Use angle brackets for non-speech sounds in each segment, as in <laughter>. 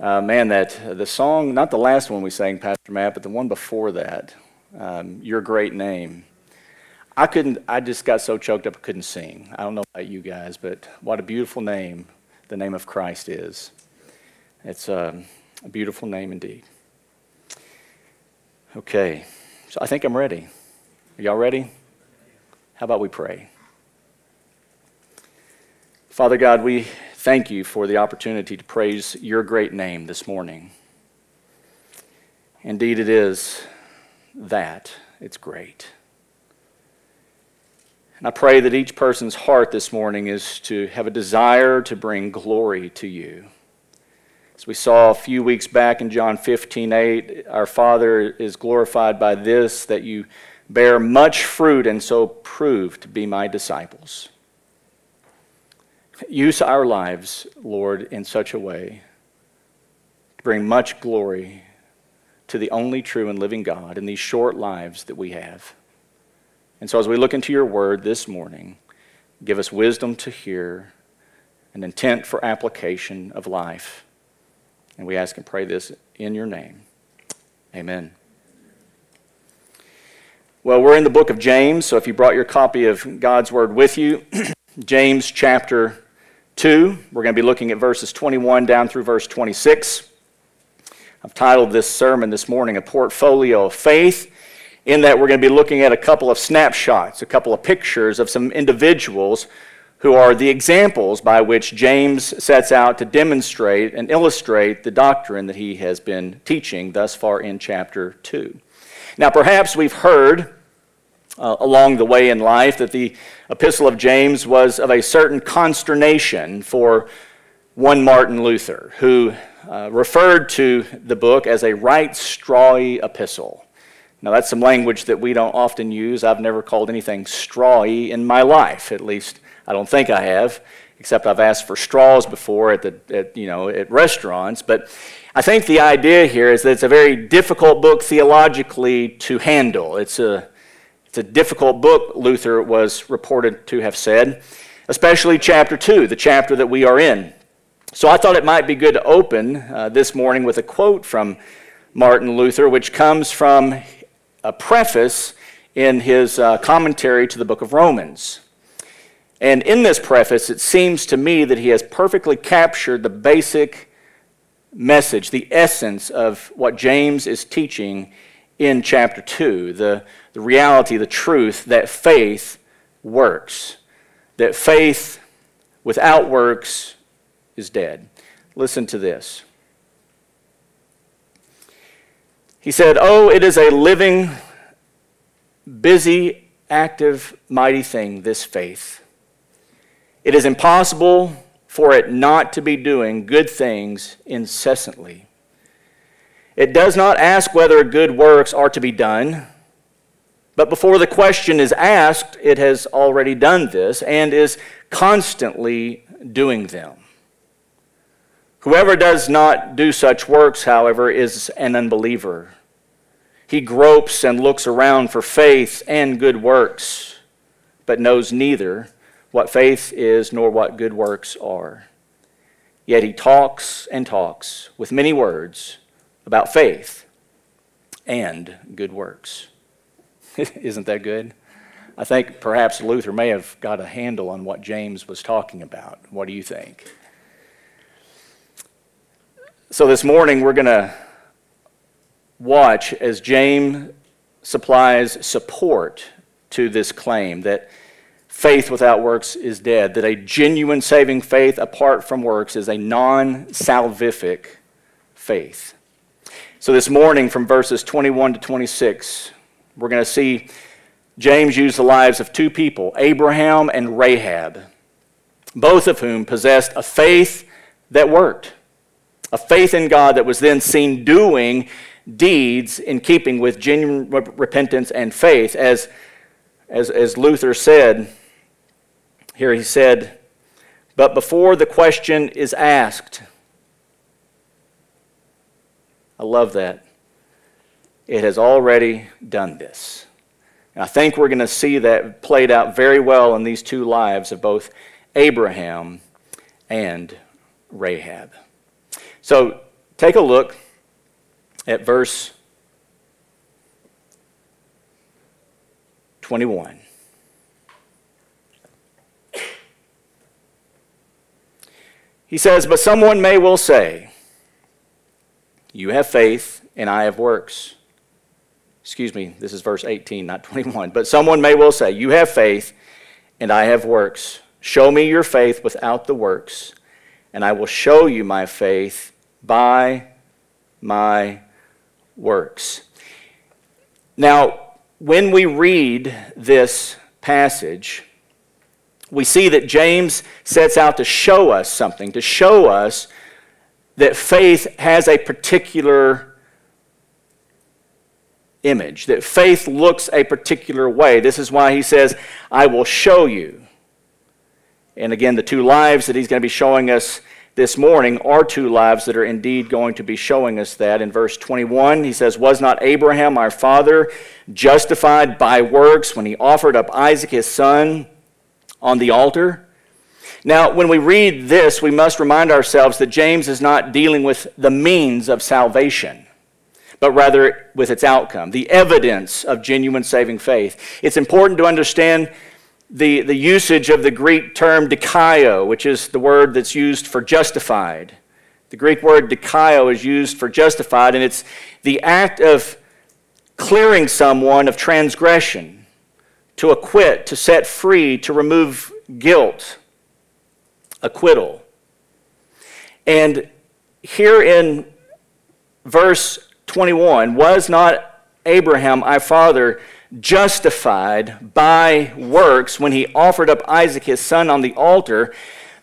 Uh, man, that the song, not the last one we sang, Pastor Matt, but the one before that, um, Your Great Name. I couldn't, I just got so choked up I couldn't sing. I don't know about you guys, but what a beautiful name the name of Christ is. It's a, a beautiful name indeed. Okay, so I think I'm ready. Are y'all ready? How about we pray? Father God, we thank you for the opportunity to praise your great name this morning. Indeed, it is that. It's great. And I pray that each person's heart this morning is to have a desire to bring glory to you. As we saw a few weeks back in John 15 8, our Father is glorified by this, that you bear much fruit and so prove to be my disciples. Use our lives, Lord, in such a way to bring much glory to the only true and living God in these short lives that we have. And so, as we look into your word this morning, give us wisdom to hear, an intent for application of life. And we ask and pray this in your name. Amen. Well, we're in the book of James, so if you brought your copy of God's word with you, <clears throat> James chapter 2, we're going to be looking at verses 21 down through verse 26. I've titled this sermon this morning, A Portfolio of Faith in that we're going to be looking at a couple of snapshots, a couple of pictures of some individuals who are the examples by which James sets out to demonstrate and illustrate the doctrine that he has been teaching thus far in chapter 2. Now, perhaps we've heard uh, along the way in life that the epistle of James was of a certain consternation for one Martin Luther, who uh, referred to the book as a right strawy epistle. Now, that's some language that we don't often use. I've never called anything strawy in my life. At least, I don't think I have, except I've asked for straws before at, the, at, you know, at restaurants. But I think the idea here is that it's a very difficult book theologically to handle. It's a, it's a difficult book, Luther was reported to have said, especially chapter 2, the chapter that we are in. So I thought it might be good to open uh, this morning with a quote from Martin Luther, which comes from a preface in his uh, commentary to the book of Romans. And in this preface, it seems to me that he has perfectly captured the basic message, the essence of what James is teaching in chapter 2 the, the reality, the truth that faith works, that faith without works is dead. Listen to this. He said, Oh, it is a living, busy, active, mighty thing, this faith. It is impossible for it not to be doing good things incessantly. It does not ask whether good works are to be done, but before the question is asked, it has already done this and is constantly doing them. Whoever does not do such works, however, is an unbeliever he gropes and looks around for faith and good works, but knows neither what faith is nor what good works are. Yet he talks and talks with many words about faith and good works. <laughs> Isn't that good? I think perhaps Luther may have got a handle on what James was talking about. What do you think? So this morning we're going to watch as James supplies support to this claim that faith without works is dead, that a genuine saving faith apart from works is a non salvific faith. So, this morning, from verses 21 to 26, we're going to see James use the lives of two people, Abraham and Rahab, both of whom possessed a faith that worked, a faith in God that was then seen doing deeds in keeping with genuine repentance and faith. As, as, as Luther said, here he said, But before the question is asked, I love that. It has already done this. And I think we're going to see that played out very well in these two lives of both Abraham and Rahab. So take a look at verse 21. He says, But someone may well say, You have faith, and I have works. Excuse me, this is verse 18, not 21. But someone may well say, You have faith, and I have works. Show me your faith without the works, and I will show you my faith by my works. Now, when we read this passage, we see that James sets out to show us something, to show us that faith has a particular image, that faith looks a particular way. This is why he says, I will show you. And again, the two lives that he's going to be showing us this morning are two lives that are indeed going to be showing us that. In verse 21, he says, Was not Abraham our father justified by works when he offered up Isaac his son? on the altar. Now, when we read this, we must remind ourselves that James is not dealing with the means of salvation, but rather with its outcome, the evidence of genuine saving faith. It's important to understand the, the usage of the Greek term dikaio, which is the word that's used for justified. The Greek word dikaio is used for justified, and it's the act of clearing someone of transgression to acquit, to set free, to remove guilt, acquittal. And here in verse 21, was not Abraham, our father, justified by works when he offered up Isaac his son on the altar?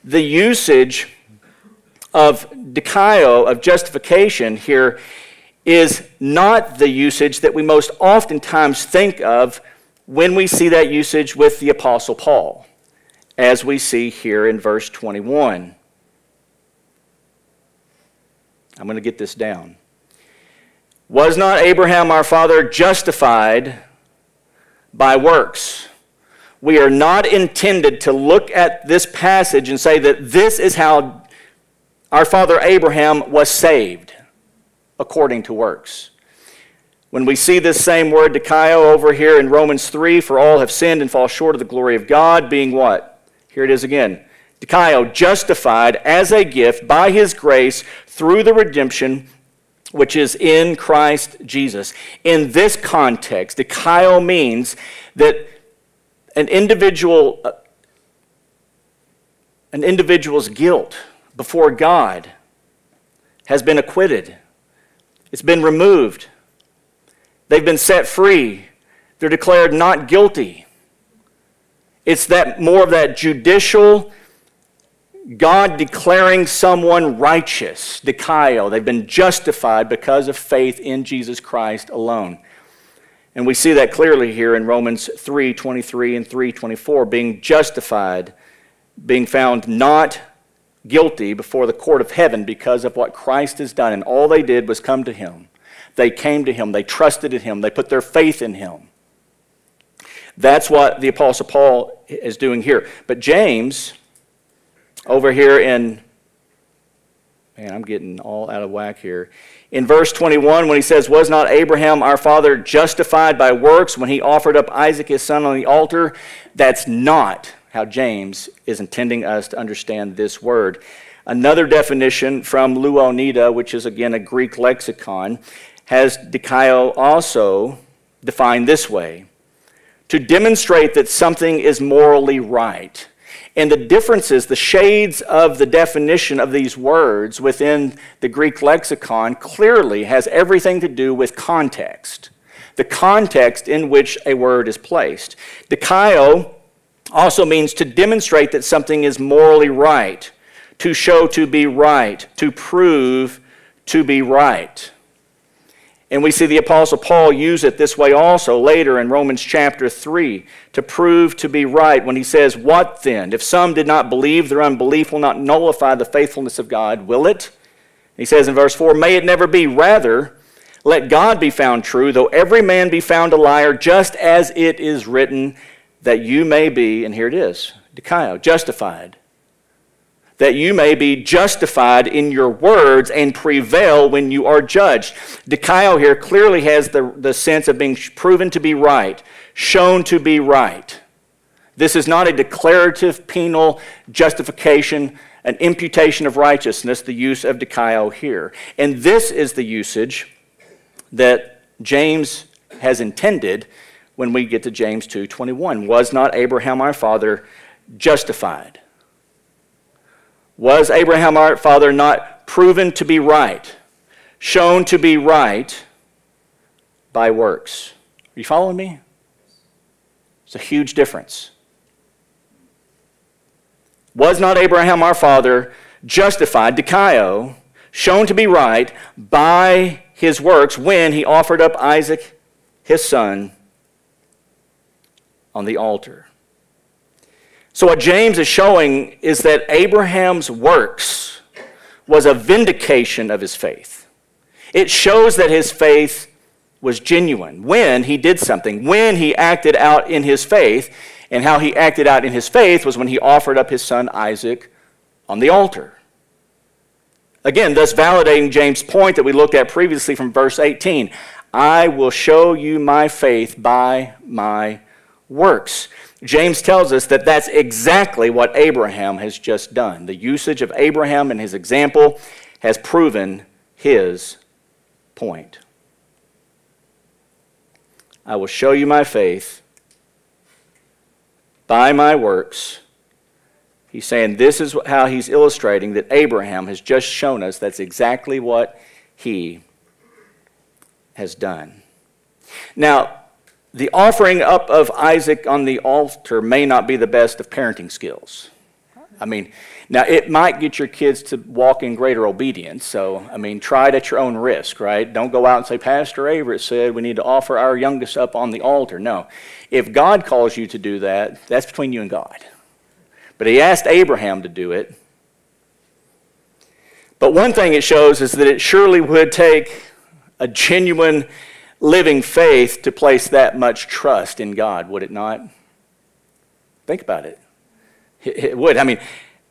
The usage of dikaio, of justification here, is not the usage that we most oftentimes think of when we see that usage with the Apostle Paul, as we see here in verse 21. I'm going to get this down. Was not Abraham our father justified by works? We are not intended to look at this passage and say that this is how our father Abraham was saved according to works. When we see this same word, dikaio, over here in Romans 3, for all have sinned and fall short of the glory of God, being what? Here it is again. Dikaio, justified as a gift by his grace through the redemption which is in Christ Jesus. In this context, dikaio means that an individual uh, an individual's guilt before God has been acquitted. It's been removed. They've been set free. They're declared not guilty. It's that more of that judicial God declaring someone righteous, dikaio. They've been justified because of faith in Jesus Christ alone. And we see that clearly here in Romans 3 23 and 3 24, being justified, being found not guilty before the court of heaven because of what Christ has done. And all they did was come to him. They came to him, they trusted in him, they put their faith in him. That's what the Apostle Paul is doing here. But James, over here in, man, I'm getting all out of whack here. In verse 21, when he says, Was not Abraham our father justified by works when he offered up Isaac his son on the altar? That's not how James is intending us to understand this word. Another definition from Louw-Nida, which is again a Greek lexicon, has dikaio also defined this way to demonstrate that something is morally right. And the differences, the shades of the definition of these words within the Greek lexicon clearly has everything to do with context, the context in which a word is placed. Dikaio also means to demonstrate that something is morally right, to show to be right, to prove to be right. And we see the Apostle Paul use it this way also later in Romans chapter 3 to prove to be right when he says, What then? If some did not believe, their unbelief will not nullify the faithfulness of God, will it? He says in verse 4, May it never be. Rather, let God be found true, though every man be found a liar, just as it is written, that you may be, and here it is, dikaio, justified that you may be justified in your words and prevail when you are judged. Dikaio here clearly has the, the sense of being proven to be right, shown to be right. This is not a declarative penal justification, an imputation of righteousness, the use of dikaio here. And this is the usage that James has intended when we get to James 2:21. Was not Abraham our father justified? Was Abraham our father not proven to be right, shown to be right by works? Are you following me? It's a huge difference. Was not Abraham our father justified, dikaio, shown to be right by his works when he offered up Isaac, his son, on the altar? So, what James is showing is that Abraham's works was a vindication of his faith. It shows that his faith was genuine when he did something, when he acted out in his faith. And how he acted out in his faith was when he offered up his son Isaac on the altar. Again, thus validating James' point that we looked at previously from verse 18 I will show you my faith by my works. James tells us that that's exactly what Abraham has just done. The usage of Abraham and his example has proven his point. I will show you my faith by my works. He's saying this is how he's illustrating that Abraham has just shown us that's exactly what he has done. Now, the offering up of Isaac on the altar may not be the best of parenting skills. I mean, now it might get your kids to walk in greater obedience. So, I mean, try it at your own risk, right? Don't go out and say, Pastor Averett said we need to offer our youngest up on the altar. No. If God calls you to do that, that's between you and God. But he asked Abraham to do it. But one thing it shows is that it surely would take a genuine living faith to place that much trust in God, would it not? Think about it. It would. I mean,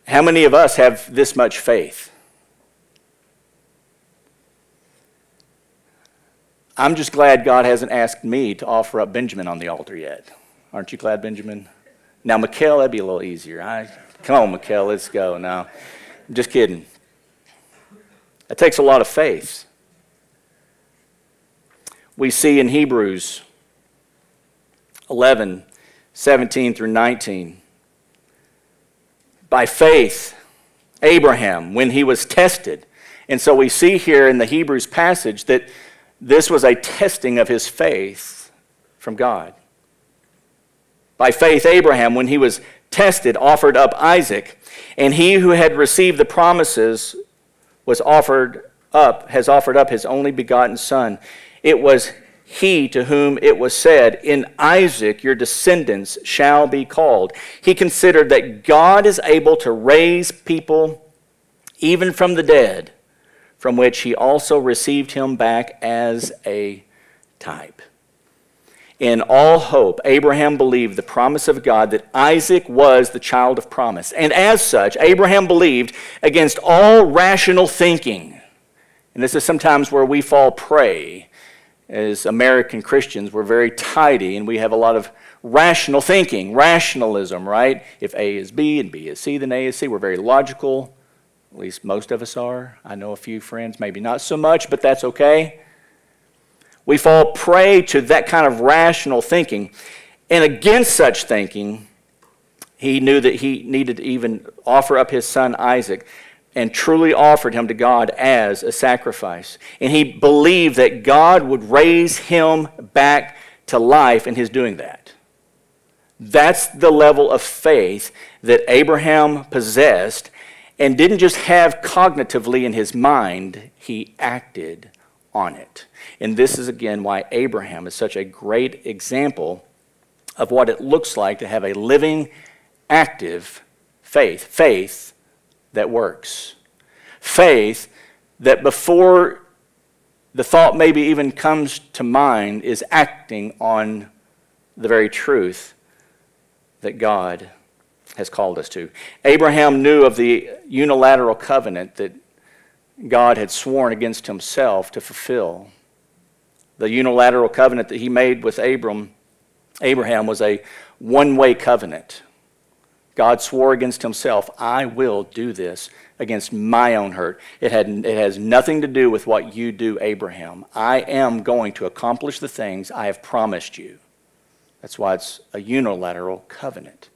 how many of us have this much faith? I'm just glad God hasn't asked me to offer up Benjamin on the altar yet. Aren't you glad, Benjamin? Now, Mikhail, that'd be a little easier. I, come on, Mikhail, let's go. Now, I'm just kidding. It takes a lot of faith we see in Hebrews 11, 17 through 19. By faith, Abraham, when he was tested, and so we see here in the Hebrews passage that this was a testing of his faith from God. By faith, Abraham, when he was tested, offered up Isaac, and he who had received the promises was offered up, has offered up his only begotten son it was he to whom it was said, In Isaac your descendants shall be called. He considered that God is able to raise people even from the dead, from which he also received him back as a type. In all hope, Abraham believed the promise of God that Isaac was the child of promise. And as such, Abraham believed against all rational thinking. And this is sometimes where we fall prey as American Christians, we're very tidy and we have a lot of rational thinking, rationalism, right? If A is B and B is C, then A is C. We're very logical. At least most of us are. I know a few friends, maybe not so much, but that's okay. We fall prey to that kind of rational thinking. And against such thinking, he knew that he needed to even offer up his son Isaac and truly offered him to God as a sacrifice. And he believed that God would raise him back to life in his doing that. That's the level of faith that Abraham possessed and didn't just have cognitively in his mind, he acted on it. And this is again why Abraham is such a great example of what it looks like to have a living, active faith. Faith that works. Faith that before the thought maybe even comes to mind is acting on the very truth that God has called us to. Abraham knew of the unilateral covenant that God had sworn against himself to fulfill. The unilateral covenant that he made with Abram, Abraham was a one way covenant. God swore against himself, I will do this against my own hurt. It, had, it has nothing to do with what you do, Abraham. I am going to accomplish the things I have promised you. That's why it's a unilateral covenant.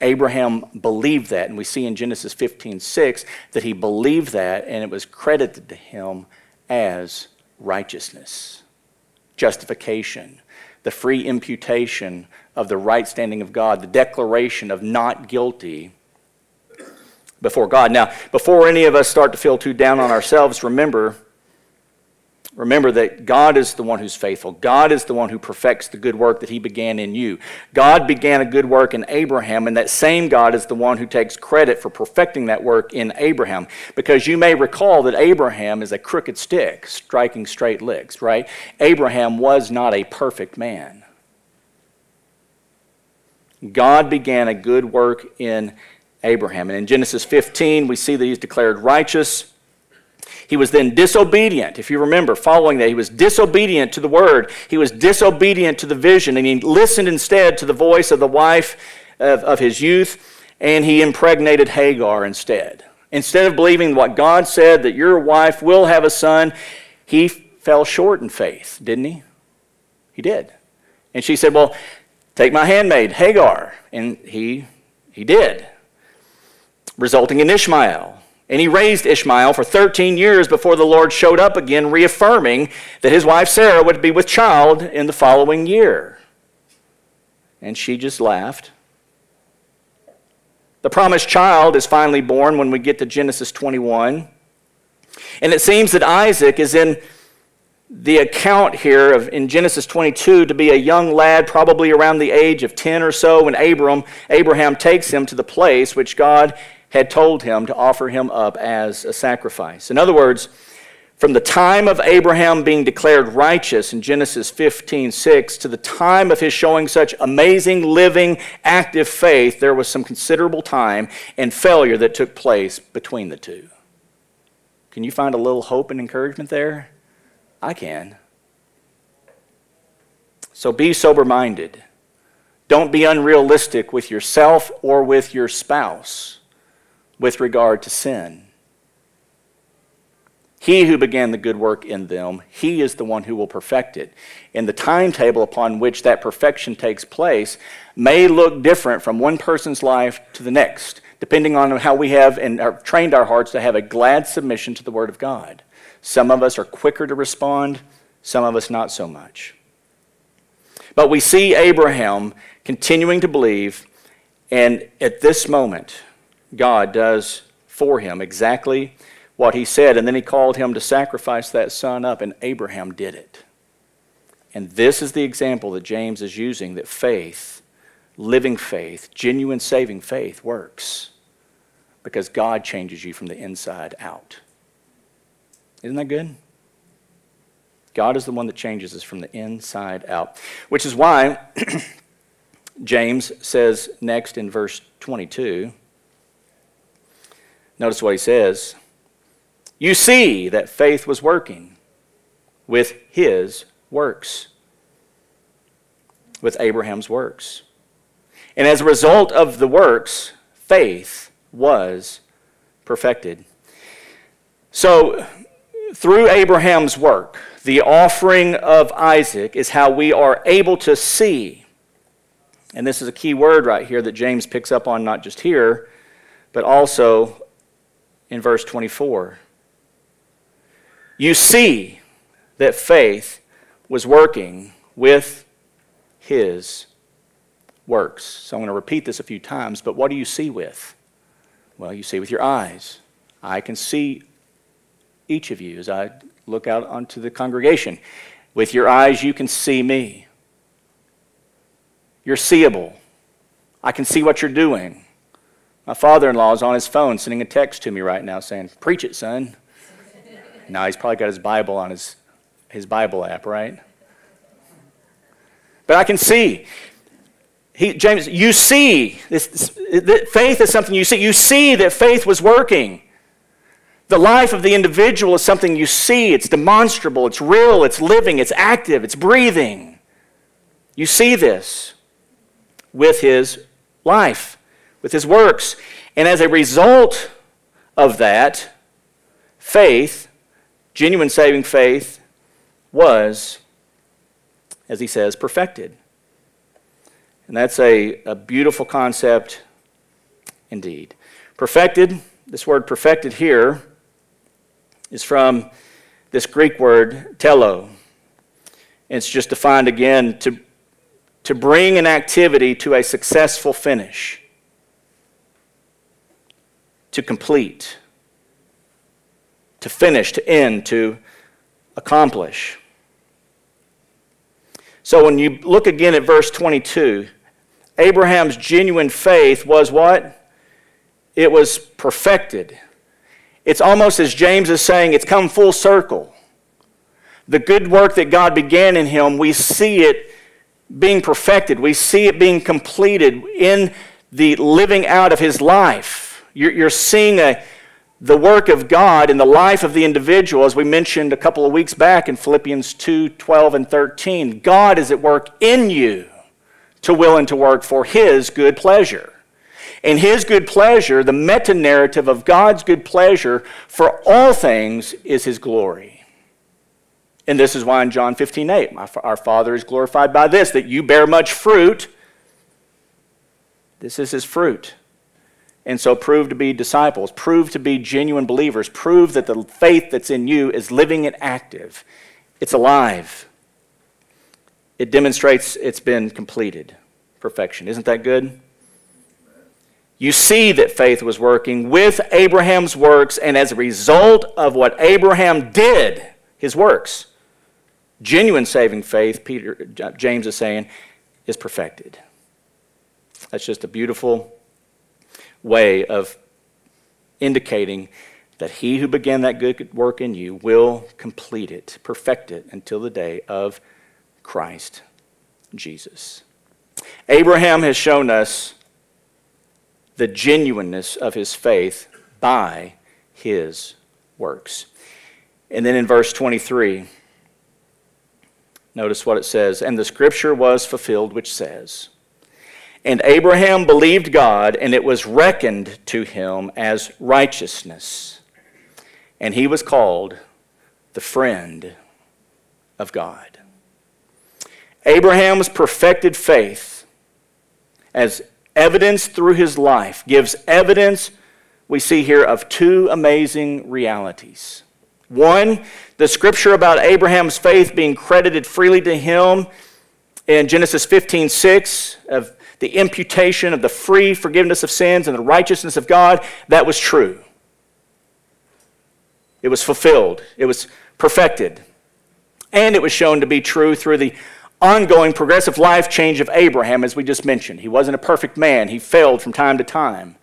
Abraham believed that, and we see in Genesis 15 6 that he believed that, and it was credited to him as righteousness, justification, the free imputation of the right standing of God, the declaration of not guilty before God. Now, before any of us start to feel too down on ourselves, remember Remember that God is the one who's faithful. God is the one who perfects the good work that He began in you. God began a good work in Abraham, and that same God is the one who takes credit for perfecting that work in Abraham. Because you may recall that Abraham is a crooked stick striking straight licks, right? Abraham was not a perfect man. God began a good work in Abraham. And in Genesis 15, we see that he's declared righteous he was then disobedient. If you remember, following that, he was disobedient to the word. He was disobedient to the vision, and he listened instead to the voice of the wife of, of his youth, and he impregnated Hagar instead. Instead of believing what God said, that your wife will have a son, he fell short in faith, didn't he? He did. And she said, Well, take my handmaid, Hagar. And he, he did, resulting in Ishmael. And he raised Ishmael for 13 years before the Lord showed up again, reaffirming that his wife Sarah would be with child in the following year. And she just laughed. The promised child is finally born when we get to Genesis 21. And it seems that Isaac is in the account here of in Genesis 22 to be a young lad, probably around the age of 10 or so, when Abram, Abraham takes him to the place which God had told him to offer him up as a sacrifice. In other words, from the time of Abraham being declared righteous in Genesis 15 6 to the time of his showing such amazing, living, active faith, there was some considerable time and failure that took place between the two. Can you find a little hope and encouragement there? I can. So be sober minded. Don't be unrealistic with yourself or with your spouse with regard to sin. He who began the good work in them, he is the one who will perfect it. And the timetable upon which that perfection takes place may look different from one person's life to the next, depending on how we have and have trained our hearts to have a glad submission to the Word of God. Some of us are quicker to respond, some of us not so much. But we see Abraham continuing to believe, and at this moment, God does for him exactly what he said. And then he called him to sacrifice that son up, and Abraham did it. And this is the example that James is using that faith, living faith, genuine saving faith, works because God changes you from the inside out. Isn't that good? God is the one that changes us from the inside out, which is why <clears throat> James says next in verse 22 Notice what he says. You see that faith was working with his works, with Abraham's works. And as a result of the works, faith was perfected. So, through Abraham's work, the offering of Isaac is how we are able to see. And this is a key word right here that James picks up on, not just here, but also in verse 24. You see that faith was working with his works. So I'm going to repeat this a few times, but what do you see with? Well, you see with your eyes. I can see each of you as I look out onto the congregation. With your eyes, you can see me. You're seeable. I can see what you're doing. My father in law is on his phone sending a text to me right now saying, Preach it, son. <laughs> now he's probably got his Bible on his, his Bible app, right? But I can see. he, James, you see, this, this, faith is something you see. You see that faith was working. The life of the individual is something you see. It's demonstrable, it's real, it's living, it's active, it's breathing. You see this with his life, with his works. And as a result of that, faith, genuine saving faith, was, as he says, perfected. And that's a, a beautiful concept indeed. Perfected, this word perfected here is from this Greek word telo. It's just defined again to, to bring an activity to a successful finish, to complete, to finish, to end, to accomplish. So when you look again at verse 22, Abraham's genuine faith was what? It was perfected. It's almost as James is saying, it's come full circle. The good work that God began in him, we see it being perfected. We see it being completed in the living out of his life. You're, you're seeing a, the work of God in the life of the individual, as we mentioned a couple of weeks back in Philippians 2 12 and 13. God is at work in you to will and to work for His good pleasure. In His good pleasure, the meta narrative of God's good pleasure for all things is His glory. And this is why in John 15 8, our Father is glorified by this, that you bear much fruit. This is His fruit and so prove to be disciples, prove to be genuine believers, prove that the faith that's in you is living and active. It's alive. It demonstrates it's been completed. Perfection. Isn't that good? You see that faith was working with Abraham's works, and as a result of what Abraham did, his works, genuine saving faith, Peter, James is saying, is perfected. That's just a beautiful way of indicating that he who began that good work in you will complete it, perfect it until the day of Christ Jesus. Abraham has shown us the genuineness of his faith by his works. And then in verse 23, notice what it says And the scripture was fulfilled, which says, and Abraham believed God, and it was reckoned to him as righteousness. And he was called the friend of God. Abraham's perfected faith, as evidence through his life, gives evidence we see here of two amazing realities. One, the scripture about Abraham's faith being credited freely to him in Genesis 15 6 of the imputation of the free forgiveness of sins and the righteousness of God, that was true. It was fulfilled, it was perfected. And it was shown to be true through the ongoing progressive life change of Abraham, as we just mentioned. He wasn't a perfect man, he failed from time to time.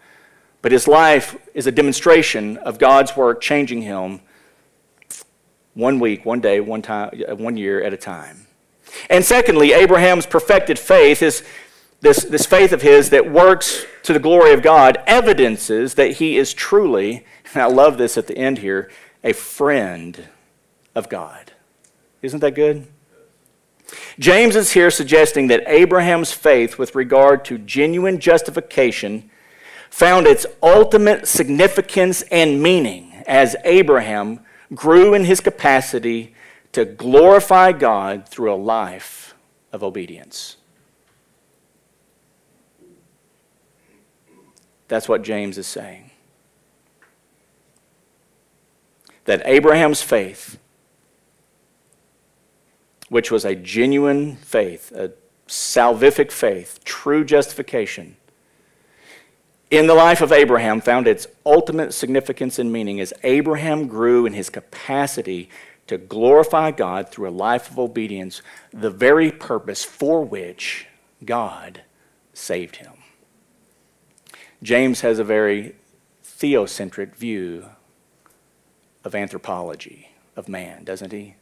But his life is a demonstration of God's work changing him one week, one day, one, time, uh, one year at a time. And secondly, Abraham's perfected faith is this, this faith of his that works to the glory of God evidences that he is truly, and I love this at the end here, a friend of God. Isn't that good? James is here suggesting that Abraham's faith with regard to genuine justification found its ultimate significance and meaning as Abraham grew in his capacity to glorify God through a life of obedience. That's what James is saying. That Abraham's faith, which was a genuine faith, a salvific faith, true justification, in the life of Abraham found its ultimate significance and meaning as Abraham grew in his capacity to glorify God through a life of obedience, the very purpose for which God saved him. James has a very theocentric view of anthropology, of man, doesn't he?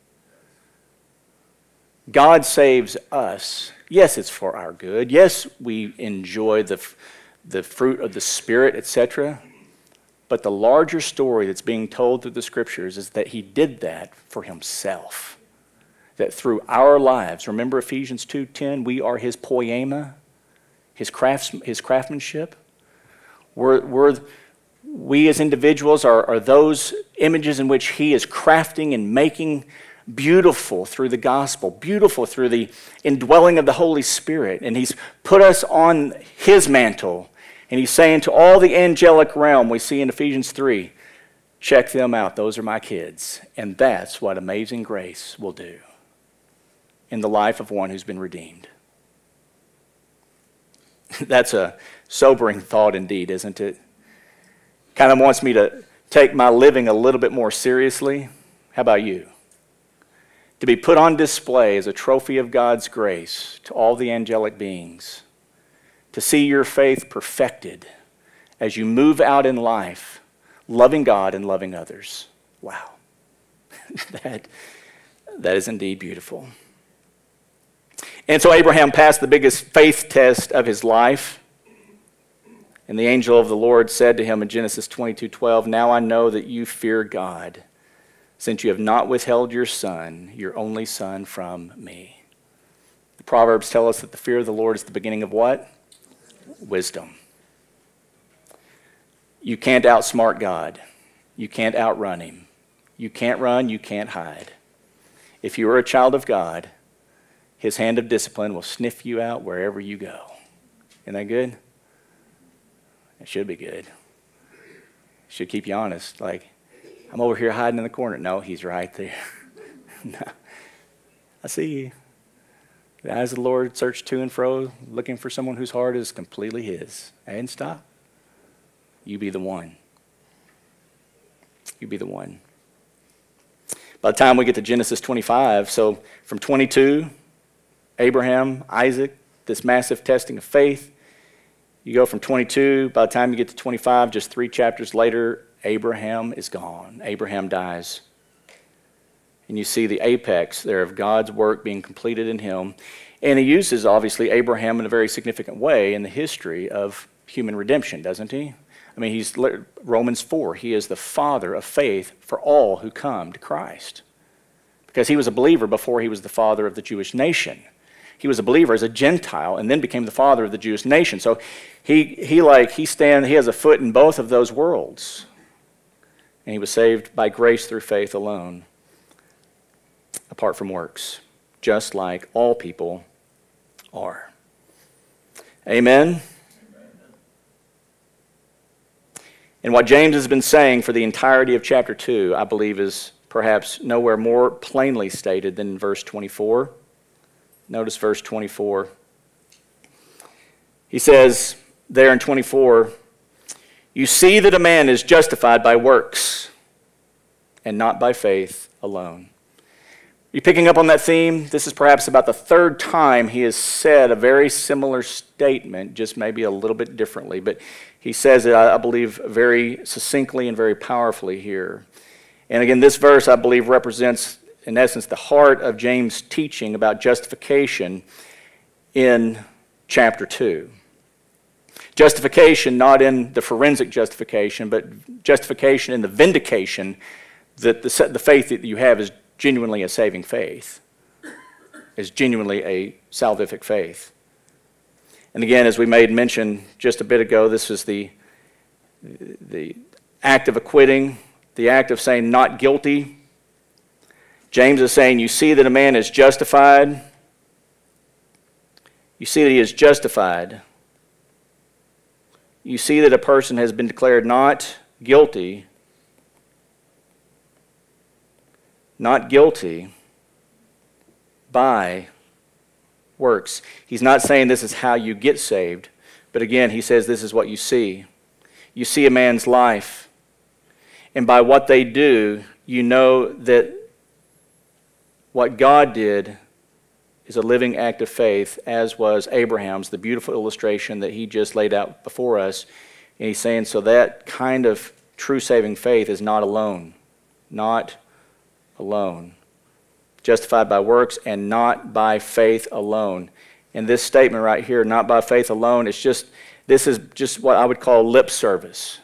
God saves us. Yes, it's for our good. Yes, we enjoy the, the fruit of the Spirit, etc. But the larger story that's being told through the scriptures is that he did that for himself. That through our lives, remember Ephesians 2:10, we are his poema, his, crafts, his craftsmanship. We're, we're, we as individuals are, are those images in which he is crafting and making beautiful through the gospel, beautiful through the indwelling of the Holy Spirit. And he's put us on his mantle and he's saying to all the angelic realm, we see in Ephesians 3, check them out. Those are my kids. And that's what amazing grace will do in the life of one who's been redeemed. <laughs> that's a sobering thought indeed, isn't it? Kind of wants me to take my living a little bit more seriously. How about you? To be put on display as a trophy of God's grace to all the angelic beings to see your faith perfected as you move out in life, loving God and loving others. Wow. <laughs> that, that is indeed beautiful. And so Abraham passed the biggest faith test of his life. And the angel of the Lord said to him in Genesis 22 12, Now I know that you fear God, since you have not withheld your son, your only son, from me. The Proverbs tell us that the fear of the Lord is the beginning of what? wisdom. You can't outsmart God. You can't outrun him. You can't run, you can't hide. If you are a child of God, his hand of discipline will sniff you out wherever you go. Isn't that good? It should be good. Should keep you honest. Like, I'm over here hiding in the corner. No, he's right there. <laughs> no. I see you. The eyes of the Lord search to and fro, looking for someone whose heart is completely His. And stop. You be the one. You be the one. By the time we get to Genesis 25, so from 22, Abraham, Isaac, this massive testing of faith. You go from 22, by the time you get to 25, just three chapters later, Abraham is gone. Abraham dies and you see the apex there of God's work being completed in him. And he uses, obviously, Abraham in a very significant way in the history of human redemption, doesn't he? I mean, he's Romans 4. He is the father of faith for all who come to Christ. Because he was a believer before he was the father of the Jewish nation. He was a believer as a Gentile and then became the father of the Jewish nation. So he, he like, he stand, he has a foot in both of those worlds. And he was saved by grace through faith alone apart from works, just like all people are. Amen. And what James has been saying for the entirety of chapter 2, I believe, is perhaps nowhere more plainly stated than in verse 24. Notice verse 24. He says there in 24, You see that a man is justified by works and not by faith alone. You picking up on that theme? This is perhaps about the third time he has said a very similar statement, just maybe a little bit differently. But he says it, I believe, very succinctly and very powerfully here. And again, this verse, I believe, represents, in essence, the heart of James' teaching about justification in chapter 2. Justification, not in the forensic justification, but justification in the vindication that the, the faith that you have is genuinely a saving faith, is genuinely a salvific faith. And again, as we made mention just a bit ago, this is the, the act of acquitting, the act of saying not guilty. James is saying, You see that a man is justified. You see that he is justified. You see that a person has been declared not guilty not guilty by works. He's not saying this is how you get saved, but again, he says this is what you see. You see a man's life, and by what they do, you know that what God did is a living act of faith, as was Abraham's, the beautiful illustration that he just laid out before us. And he's saying, so that kind of true saving faith is not alone, not alone. justified by works and not by faith alone. And this statement right here, not by faith alone, it's just this is just what I would call lip service.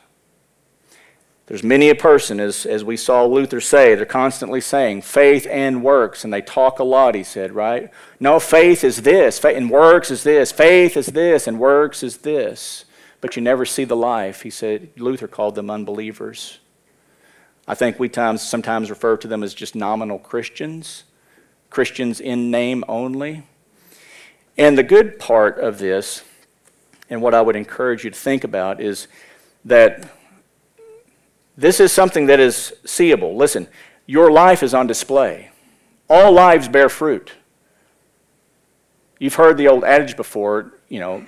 There's many a person, as, as we saw Luther say, they're constantly saying faith and works, and they talk a lot, he said, right? No, faith is this, faith and works is this, faith is this, and works is this. But you never see the life. He said, Luther called them unbelievers. I think we times, sometimes refer to them as just nominal Christians, Christians in name only. And the good part of this, and what I would encourage you to think about, is that this is something that is seeable. Listen, your life is on display. All lives bear fruit. You've heard the old adage before, you know,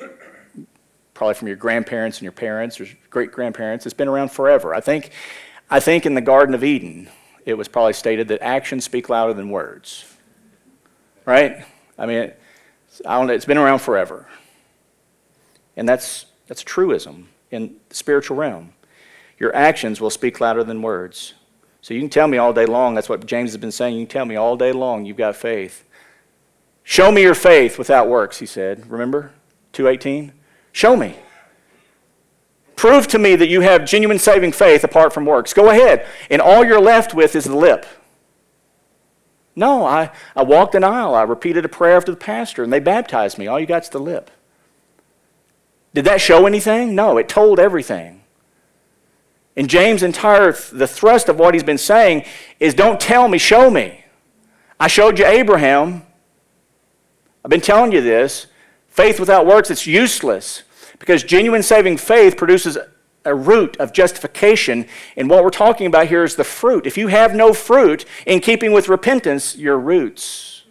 probably from your grandparents and your parents or great grandparents. It's been around forever. I think, I think in the Garden of Eden, it was probably stated that actions speak louder than words. Right? I mean, I don't, it's been around forever. And that's, that's truism in the spiritual realm. Your actions will speak louder than words. So you can tell me all day long, that's what James has been saying. You can tell me all day long you've got faith. Show me your faith without works, he said. Remember? 218? Show me. Prove to me that you have genuine saving faith apart from works. Go ahead. And all you're left with is the lip. No, I, I walked an aisle. I repeated a prayer after the pastor, and they baptized me. All you got's the lip. Did that show anything? No, it told everything. And James' entire the thrust of what he's been saying is don't tell me, show me. I showed you Abraham. I've been telling you this. Faith without works, it's useless because genuine saving faith produces a root of justification. And what we're talking about here is the fruit. If you have no fruit in keeping with repentance, your roots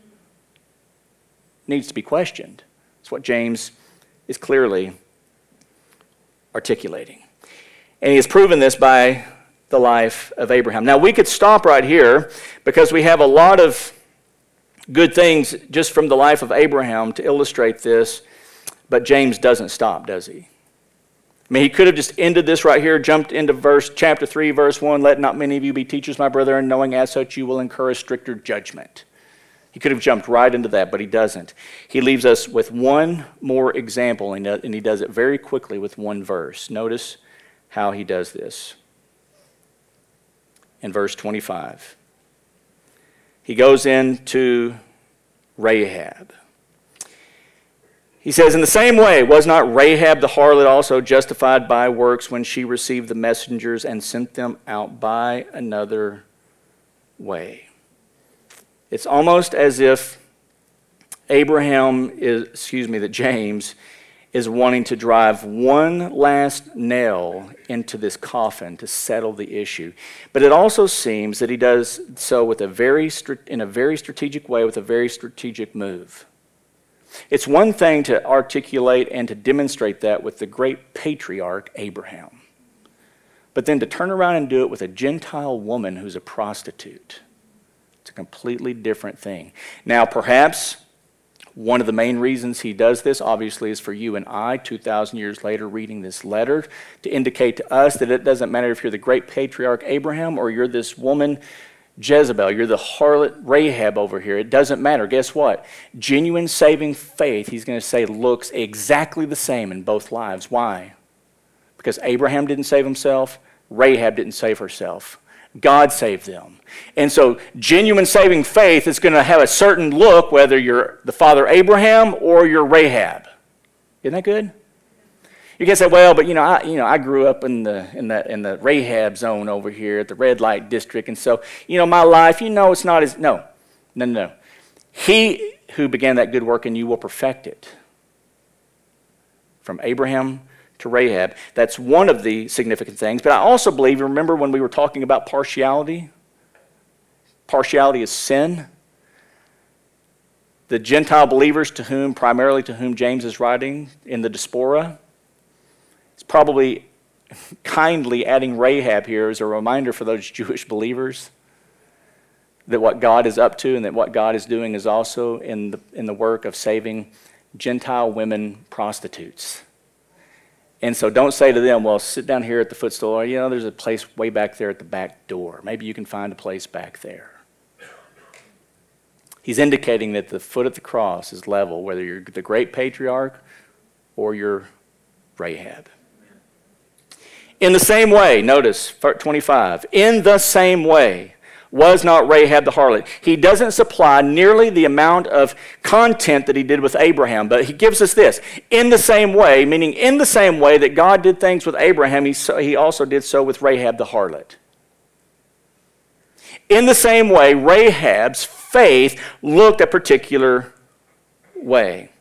needs to be questioned. That's what James is clearly articulating. And he has proven this by the life of Abraham. Now, we could stop right here because we have a lot of good things just from the life of Abraham to illustrate this, but James doesn't stop, does he? I mean, he could have just ended this right here, jumped into verse chapter 3, verse 1, let not many of you be teachers, my brother, and knowing as such you will incur a stricter judgment. He could have jumped right into that, but he doesn't. He leaves us with one more example, and he does it very quickly with one verse. Notice how he does this. In verse 25, he goes into Rahab. He says, In the same way, was not Rahab the harlot also justified by works when she received the messengers and sent them out by another way? It's almost as if Abraham is, excuse me, that James is wanting to drive one last nail into this coffin to settle the issue. But it also seems that he does so with a very, in a very strategic way, with a very strategic move. It's one thing to articulate and to demonstrate that with the great patriarch Abraham. But then to turn around and do it with a Gentile woman who's a prostitute, it's a completely different thing. Now, perhaps one of the main reasons he does this, obviously, is for you and I, 2,000 years later, reading this letter to indicate to us that it doesn't matter if you're the great patriarch Abraham or you're this woman, Jezebel, you're the harlot Rahab over here. It doesn't matter. Guess what? Genuine saving faith, he's going to say, looks exactly the same in both lives. Why? Because Abraham didn't save himself, Rahab didn't save herself. God saved them. And so, genuine saving faith is going to have a certain look, whether you're the father Abraham or you're Rahab. Isn't that good? You can say, well, but you know, I, you know, I grew up in the, in, the, in the Rahab zone over here at the red light district, and so, you know, my life, you know, it's not as, no, no, no. He who began that good work in you will perfect it. From Abraham to Rahab. That's one of the significant things. But I also believe, remember when we were talking about partiality? Partiality is sin. The Gentile believers to whom, primarily to whom James is writing in the diaspora, it's probably <laughs> kindly adding Rahab here as a reminder for those <laughs> Jewish believers that what God is up to and that what God is doing is also in the, in the work of saving Gentile women prostitutes. And so don't say to them, well, sit down here at the footstool. Or, you know, there's a place way back there at the back door. Maybe you can find a place back there. He's indicating that the foot at the cross is level, whether you're the great patriarch or you're Rahab. In the same way, notice 25, in the same way was not Rahab the harlot. He doesn't supply nearly the amount of content that he did with Abraham, but he gives us this. In the same way, meaning in the same way that God did things with Abraham, he, also did so with Rahab the harlot. In the same way, Rahab's faith looked a particular way.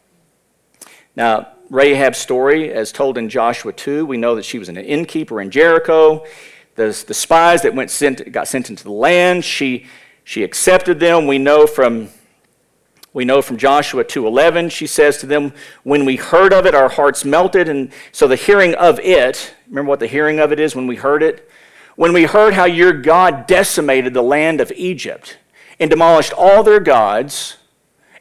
Now, Rahab's story, as told in Joshua 2, we know that she was an innkeeper in Jericho. The, the spies that went sent, got sent into the land, she, she accepted them. We know from we know from Joshua 2:11 she says to them when we heard of it our hearts melted and so the hearing of it remember what the hearing of it is when we heard it when we heard how your God decimated the land of Egypt and demolished all their gods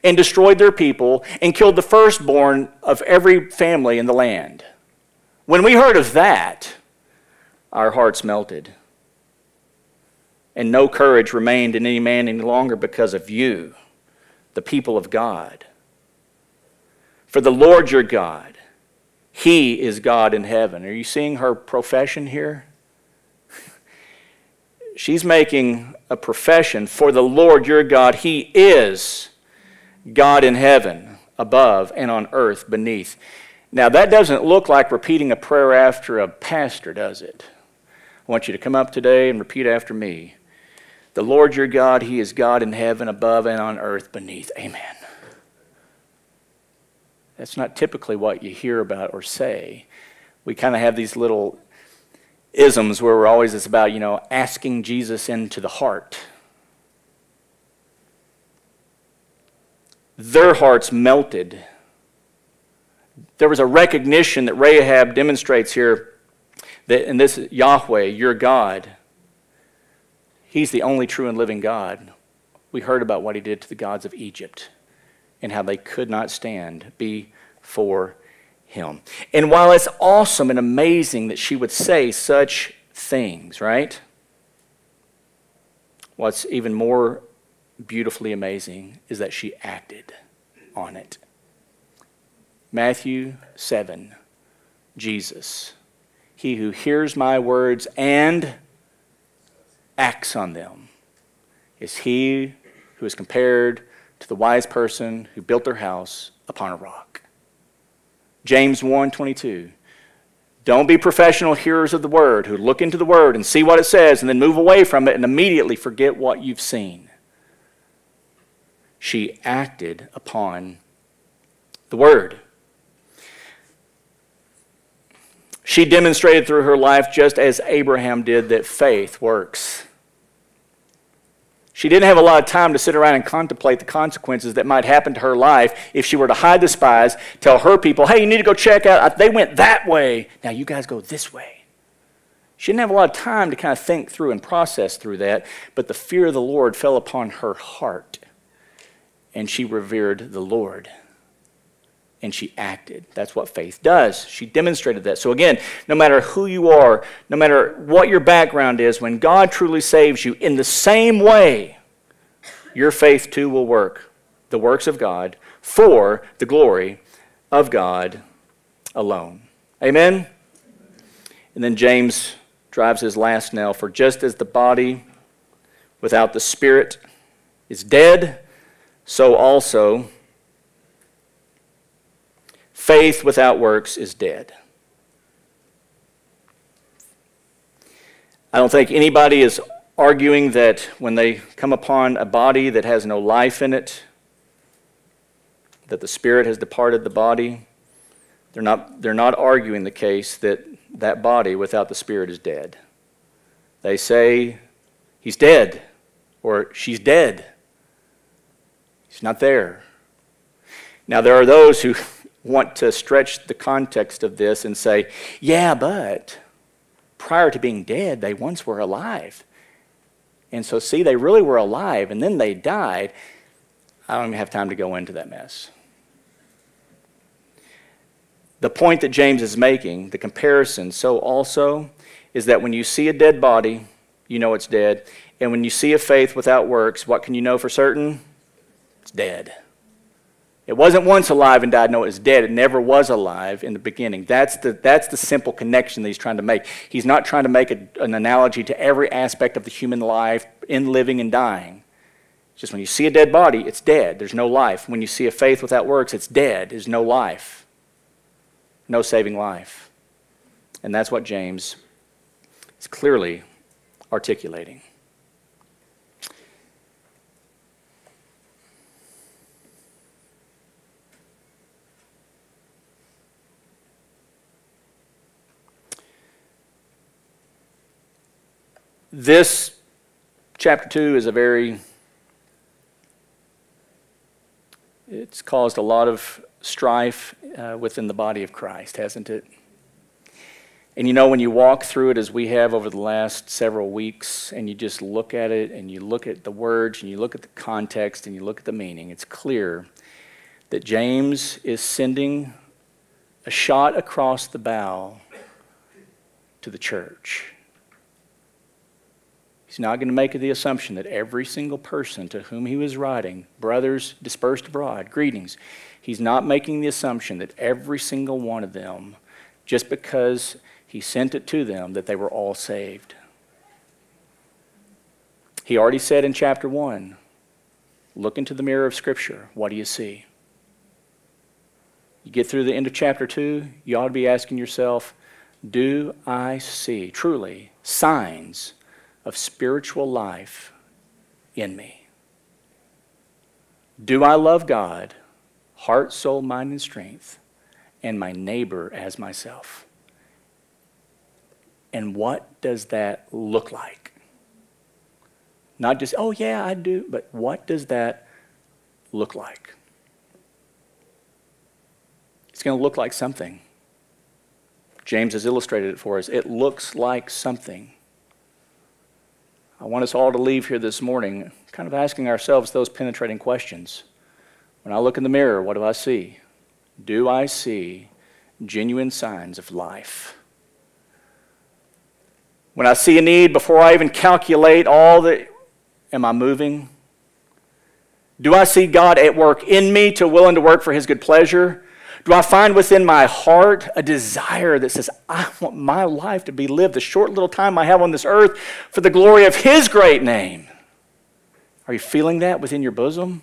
and destroyed their people and killed the firstborn of every family in the land. When we heard of that, our hearts melted. And no courage remained in any man any longer because of you, the people of God. For the Lord your God, He is God in heaven. Are you seeing her profession here? <laughs> She's making a profession for the Lord your God. He is God in heaven above and on earth beneath. Now, that doesn't look like repeating a prayer after a pastor, does it? I want you to come up today and repeat after me. The Lord your God, He is God in heaven above and on earth beneath. Amen. That's not typically what you hear about or say. We kind of have these little isms where we're always it's about, you know, asking Jesus into the heart. their hearts melted. There was a recognition that Rahab demonstrates here that in this Yahweh, your God, He's the only true and living God. We heard about what He did to the gods of Egypt and how they could not stand before Him. And while it's awesome and amazing that she would say such things, right? What's even more beautifully amazing is that she acted on it. Matthew 7, Jesus, he who hears my words and acts on them is he who is compared to the wise person who built their house upon a rock. James 1:22 Don't be professional hearers of the word who look into the word and see what it says and then move away from it and immediately forget what you've seen she acted upon the word. She demonstrated through her life, just as Abraham did, that faith works. She didn't have a lot of time to sit around and contemplate the consequences that might happen to her life if she were to hide the spies, tell her people, hey, you need to go check out. They went that way. Now you guys go this way. She didn't have a lot of time to kind of think through and process through that, but the fear of the Lord fell upon her heart and she revered the Lord. And she acted. That's what faith does. She demonstrated that. So, again, no matter who you are, no matter what your background is, when God truly saves you, in the same way, your faith too will work the works of God for the glory of God alone. Amen? And then James drives his last nail for just as the body without the spirit is dead, so also faith without works is dead. I don't think anybody is arguing that when they come upon a body that has no life in it, that the spirit has departed the body. They're not, they're not arguing the case that that body without the spirit is dead. They say, he's dead, or she's dead. He's not there. Now, there are those who <laughs> want to stretch the context of this and say, yeah, but prior to being dead, they once were alive. And so, see, they really were alive and then they died. I don't even have time to go into that mess. The point that James is making, the comparison, so also, is that when you see a dead body, you know it's dead. And when you see a faith without works, what can you know for certain? It's dead. It wasn't once alive and died. No, it's dead. It never was alive in the beginning. That's the, that's the simple connection that he's trying to make. He's not trying to make a, an analogy to every aspect of the human life in living and dying. It's just when you see a dead body, it's dead. There's no life. When you see a faith without works, it's dead. There's no life. No saving life. And that's what James is clearly articulating. This chapter 2 is a very, it's caused a lot of strife uh, within the body of Christ, hasn't it? And you know, when you walk through it as we have over the last several weeks, and you just look at it and you look at the words and you look at the context and you look at the meaning, it's clear that James is sending a shot across the bow to the church. He's not going to make the assumption that every single person to whom he was writing, brothers dispersed abroad, greetings, he's not making the assumption that every single one of them, just because he sent it to them, that they were all saved. He already said in chapter 1 look into the mirror of Scripture. What do you see? You get through the end of chapter 2, you ought to be asking yourself, do I see truly signs of spiritual life in me? Do I love God, heart, soul, mind, and strength, and my neighbor as myself? And what does that look like? Not just, oh, yeah, I do, but what does that look like? It's going to look like something. James has illustrated it for us. It looks like something. I want us all to leave here this morning kind of asking ourselves those penetrating questions. When I look in the mirror, what do I see? Do I see genuine signs of life? When I see a need, before I even calculate all that, am I moving? Do I see God at work in me to willing to work for his good pleasure? Do I find within my heart a desire that says, I want my life to be lived the short little time I have on this earth for the glory of His great name? Are you feeling that within your bosom?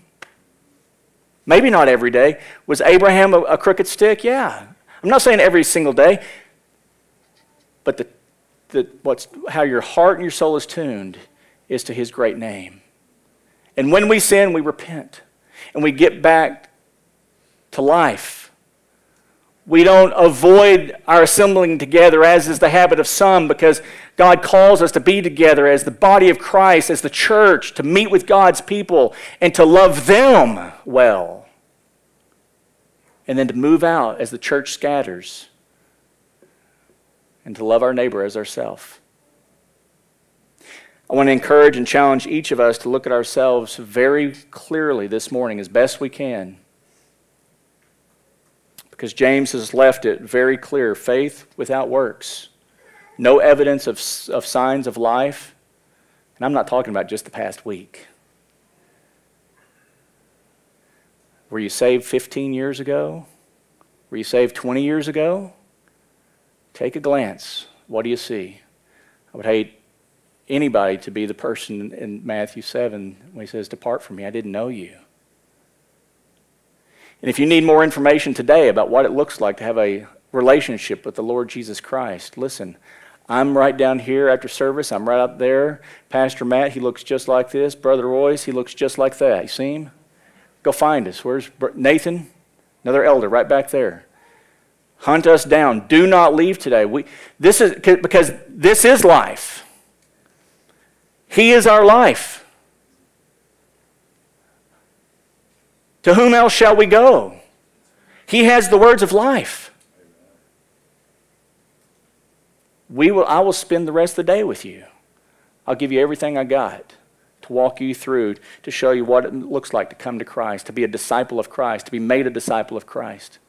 Maybe not every day. Was Abraham a, a crooked stick? Yeah. I'm not saying every single day, but the, the, what's, how your heart and your soul is tuned is to His great name. And when we sin, we repent and we get back to life we don't avoid our assembling together, as is the habit of some, because God calls us to be together as the body of Christ, as the church, to meet with God's people and to love them well. And then to move out as the church scatters and to love our neighbor as ourselves. I want to encourage and challenge each of us to look at ourselves very clearly this morning as best we can because James has left it very clear faith without works, no evidence of, of signs of life. And I'm not talking about just the past week. Were you saved 15 years ago? Were you saved 20 years ago? Take a glance. What do you see? I would hate anybody to be the person in Matthew 7 when he says, Depart from me, I didn't know you. And if you need more information today about what it looks like to have a relationship with the Lord Jesus Christ, listen. I'm right down here after service. I'm right up there. Pastor Matt, he looks just like this. Brother Royce, he looks just like that. You see him? Go find us. Where's Nathan? Another elder right back there. Hunt us down. Do not leave today. We, this is because this is life. He is our life. To whom else shall we go? He has the words of life. We will, I will spend the rest of the day with you. I'll give you everything I got to walk you through, to show you what it looks like to come to Christ, to be a disciple of Christ, to be made a disciple of Christ.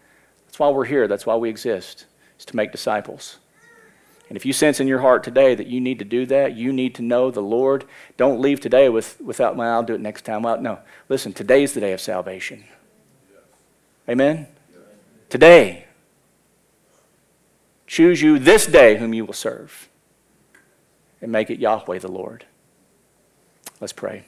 That's why we're here. That's why we exist, is to make disciples. And if you sense in your heart today that you need to do that, you need to know the Lord, don't leave today with, without, well, I'll do it next time. Well, no. Listen, today's the day of salvation. Amen? Today. Choose you this day whom you will serve and make it Yahweh the Lord. Let's pray.